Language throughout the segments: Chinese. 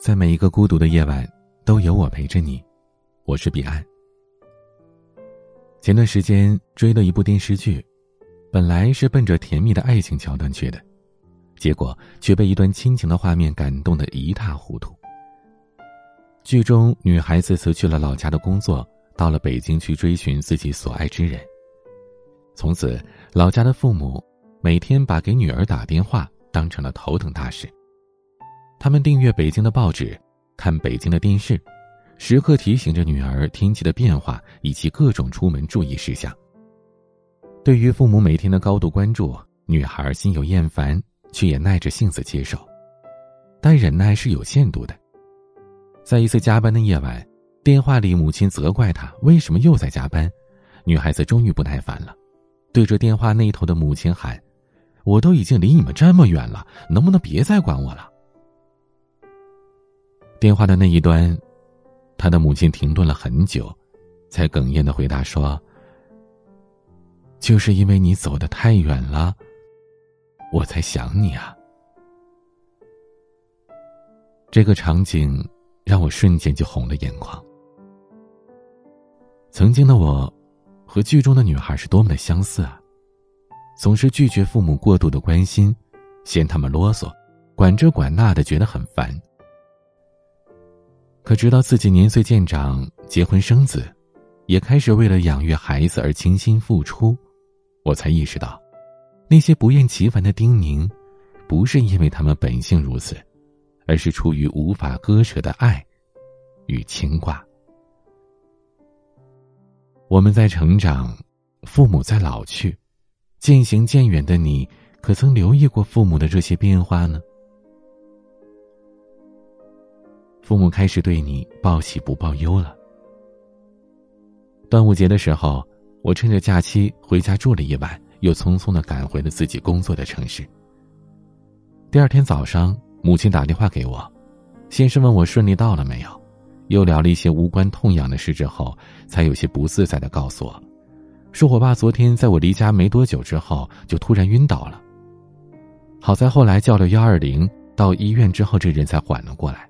在每一个孤独的夜晚，都有我陪着你。我是彼岸。前段时间追了一部电视剧，本来是奔着甜蜜的爱情桥段去的，结果却被一段亲情的画面感动得一塌糊涂。剧中女孩子辞去了老家的工作，到了北京去追寻自己所爱之人。从此，老家的父母每天把给女儿打电话当成了头等大事。他们订阅北京的报纸，看北京的电视，时刻提醒着女儿天气的变化以及各种出门注意事项。对于父母每天的高度关注，女孩心有厌烦，却也耐着性子接受。但忍耐是有限度的。在一次加班的夜晚，电话里母亲责怪她为什么又在加班，女孩子终于不耐烦了，对着电话那头的母亲喊：“我都已经离你们这么远了，能不能别再管我了？”电话的那一端，他的母亲停顿了很久，才哽咽的回答说：“就是因为你走的太远了，我才想你啊。”这个场景让我瞬间就红了眼眶。曾经的我，和剧中的女孩是多么的相似啊！总是拒绝父母过度的关心，嫌他们啰嗦，管这管那的，觉得很烦。可直到自己年岁渐长，结婚生子，也开始为了养育孩子而倾心付出，我才意识到，那些不厌其烦的叮咛，不是因为他们本性如此，而是出于无法割舍的爱与牵挂。我们在成长，父母在老去，渐行渐远的你，可曾留意过父母的这些变化呢？父母开始对你报喜不报忧了。端午节的时候，我趁着假期回家住了一晚，又匆匆的赶回了自己工作的城市。第二天早上，母亲打电话给我，先是问我顺利到了没有，又聊了一些无关痛痒的事，之后才有些不自在的告诉我，说我爸昨天在我离家没多久之后就突然晕倒了。好在后来叫了幺二零到医院之后，这人才缓了过来。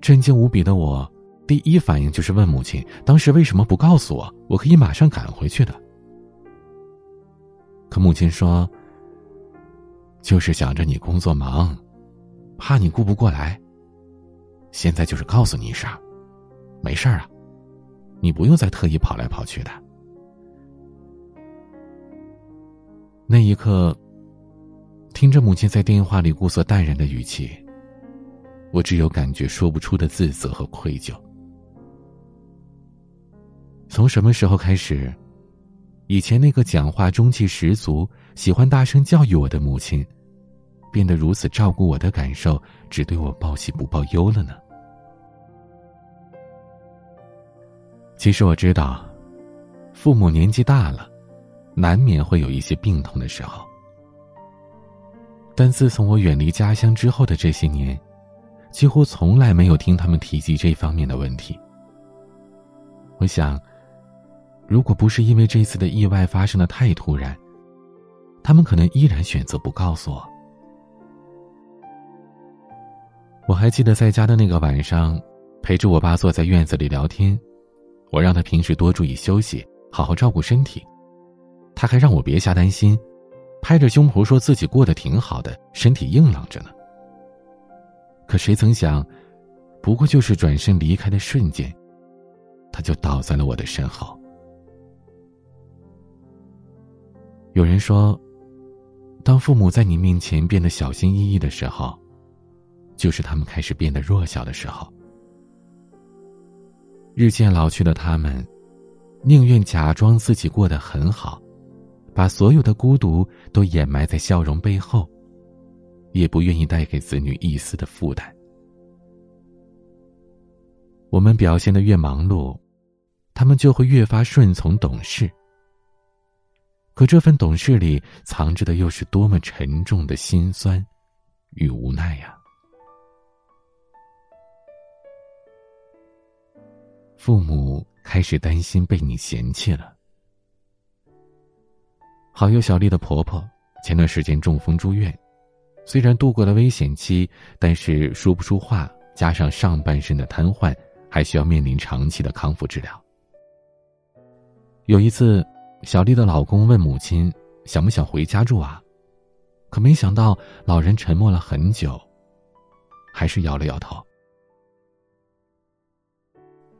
震惊无比的我，第一反应就是问母亲：“当时为什么不告诉我？我可以马上赶回去的。”可母亲说：“就是想着你工作忙，怕你顾不过来。现在就是告诉你一声，没事儿啊，你不用再特意跑来跑去的。”那一刻，听着母亲在电话里故作淡然的语气。我只有感觉说不出的自责和愧疚。从什么时候开始，以前那个讲话中气十足、喜欢大声教育我的母亲，变得如此照顾我的感受，只对我报喜不报忧了呢？其实我知道，父母年纪大了，难免会有一些病痛的时候。但自从我远离家乡之后的这些年，几乎从来没有听他们提及这方面的问题。我想，如果不是因为这次的意外发生的太突然，他们可能依然选择不告诉我。我还记得在家的那个晚上，陪着我爸坐在院子里聊天，我让他平时多注意休息，好好照顾身体，他还让我别瞎担心，拍着胸脯说自己过得挺好的，身体硬朗着呢。可谁曾想，不过就是转身离开的瞬间，他就倒在了我的身后。有人说，当父母在你面前变得小心翼翼的时候，就是他们开始变得弱小的时候。日渐老去的他们，宁愿假装自己过得很好，把所有的孤独都掩埋在笑容背后。也不愿意带给子女一丝的负担。我们表现的越忙碌，他们就会越发顺从懂事。可这份懂事里藏着的又是多么沉重的心酸与无奈呀！父母开始担心被你嫌弃了。好友小丽的婆婆前段时间中风住院。虽然度过了危险期，但是说不出话，加上上半身的瘫痪，还需要面临长期的康复治疗。有一次，小丽的老公问母亲想不想回家住啊？可没想到老人沉默了很久，还是摇了摇头。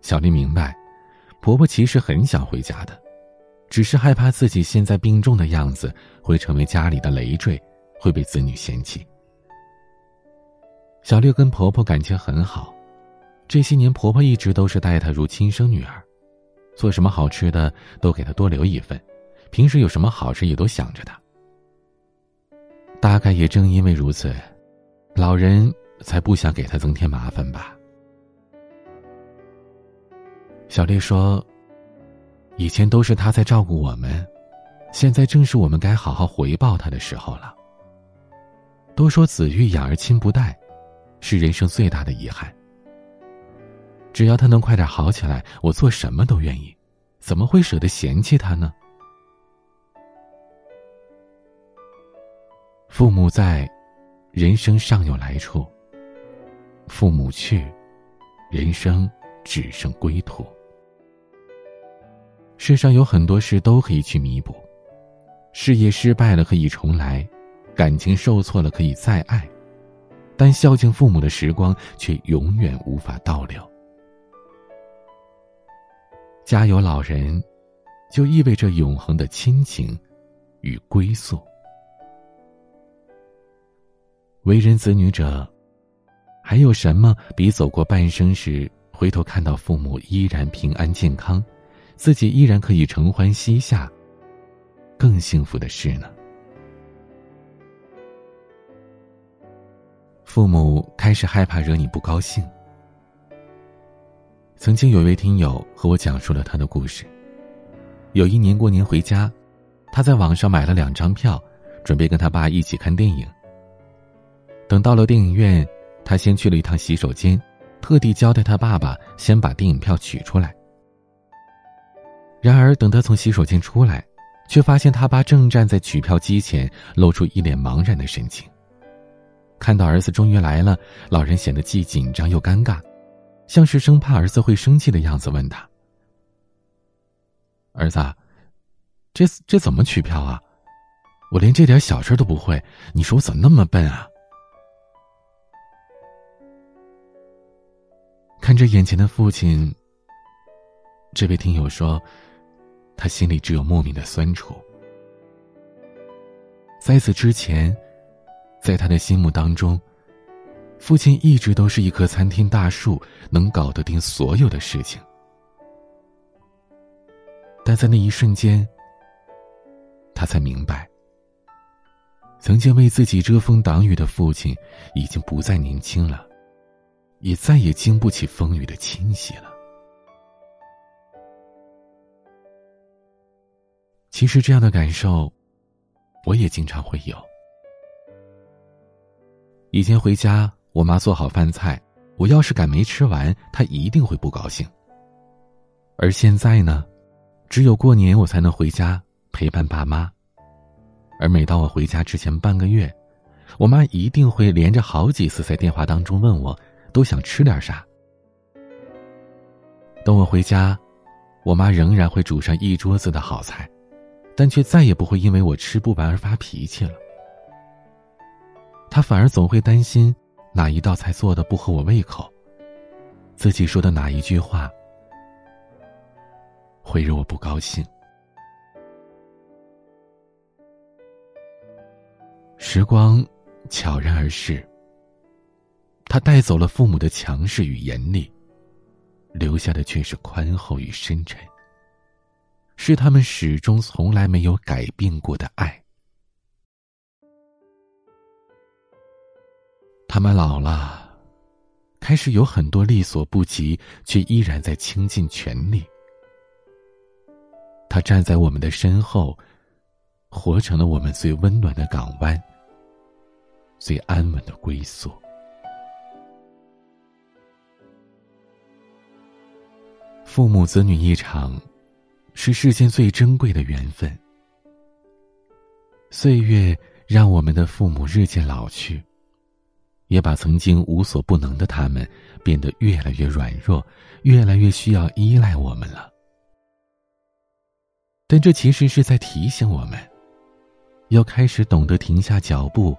小丽明白，婆婆其实很想回家的，只是害怕自己现在病重的样子会成为家里的累赘。会被子女嫌弃。小六跟婆婆感情很好，这些年婆婆一直都是待她如亲生女儿，做什么好吃的都给她多留一份，平时有什么好事也都想着她。大概也正因为如此，老人才不想给她增添麻烦吧。小丽说：“以前都是她在照顾我们，现在正是我们该好好回报她的时候了。”都说子欲养而亲不待，是人生最大的遗憾。只要他能快点好起来，我做什么都愿意，怎么会舍得嫌弃他呢？父母在，人生尚有来处；父母去，人生只剩归途。世上有很多事都可以去弥补，事业失败了可以重来。感情受挫了可以再爱，但孝敬父母的时光却永远无法倒流。家有老人，就意味着永恒的亲情与归宿。为人子女者，还有什么比走过半生时回头看到父母依然平安健康，自己依然可以承欢膝下，更幸福的事呢？父母开始害怕惹你不高兴。曾经有位听友和我讲述了他的故事。有一年过年回家，他在网上买了两张票，准备跟他爸一起看电影。等到了电影院，他先去了一趟洗手间，特地交代他爸爸先把电影票取出来。然而，等他从洗手间出来，却发现他爸正站在取票机前，露出一脸茫然的神情。看到儿子终于来了，老人显得既紧张又尴尬，像是生怕儿子会生气的样子，问他：“儿子，这这怎么取票啊？我连这点小事都不会，你说我怎么那么笨啊？”看着眼前的父亲，这位听友说，他心里只有莫名的酸楚。在此之前。在他的心目当中，父亲一直都是一棵参天大树，能搞得定所有的事情。但在那一瞬间，他才明白，曾经为自己遮风挡雨的父亲，已经不再年轻了，也再也经不起风雨的侵袭了。其实这样的感受，我也经常会有。以前回家，我妈做好饭菜，我要是敢没吃完，她一定会不高兴。而现在呢，只有过年我才能回家陪伴爸妈，而每当我回家之前半个月，我妈一定会连着好几次在电话当中问我都想吃点啥。等我回家，我妈仍然会煮上一桌子的好菜，但却再也不会因为我吃不完而发脾气了。他反而总会担心哪一道菜做的不合我胃口，自己说的哪一句话会惹我不高兴。时光悄然而逝，他带走了父母的强势与严厉，留下的却是宽厚与深沉，是他们始终从来没有改变过的爱。他们老了，开始有很多力所不及，却依然在倾尽全力。他站在我们的身后，活成了我们最温暖的港湾，最安稳的归宿。父母子女一场，是世间最珍贵的缘分。岁月让我们的父母日渐老去。也把曾经无所不能的他们变得越来越软弱，越来越需要依赖我们了。但这其实是在提醒我们，要开始懂得停下脚步，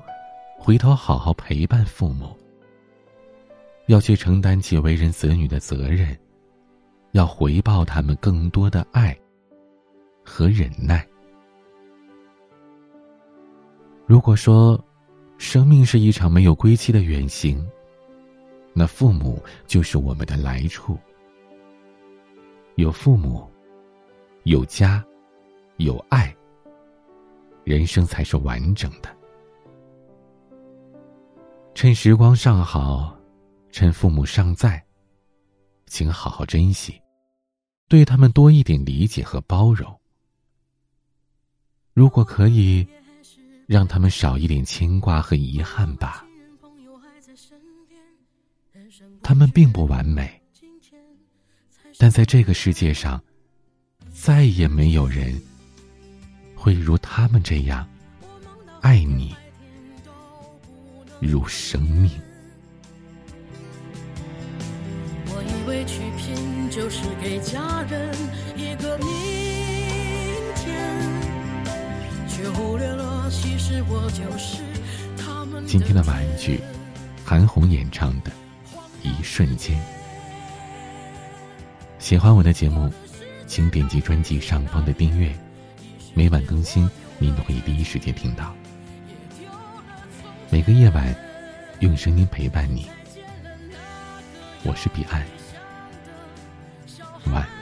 回头好好陪伴父母。要去承担起为人子女的责任，要回报他们更多的爱和忍耐。如果说，生命是一场没有归期的远行，那父母就是我们的来处。有父母，有家。有爱，人生才是完整的。趁时光尚好，趁父母尚在，请好好珍惜，对他们多一点理解和包容。如果可以，让他们少一点牵挂和遗憾吧。他们并不完美，但在这个世界上，再也没有人。会如他们这样爱你，如生命。今天的晚安曲，韩红演唱的《一瞬间》。喜欢我的节目，请点击专辑上方的订阅。每晚更新，您都可以第一时间听到。每个夜晚，用声音陪伴你。我是彼岸，晚安。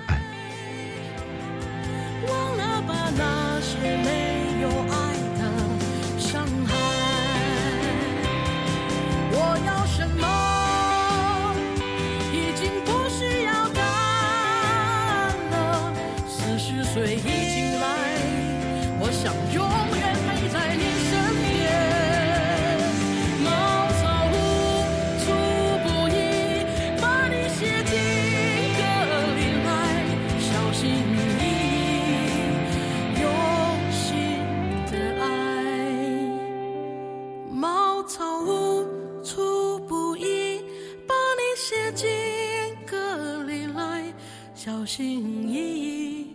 心翼翼，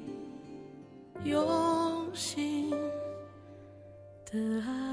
用心。的爱。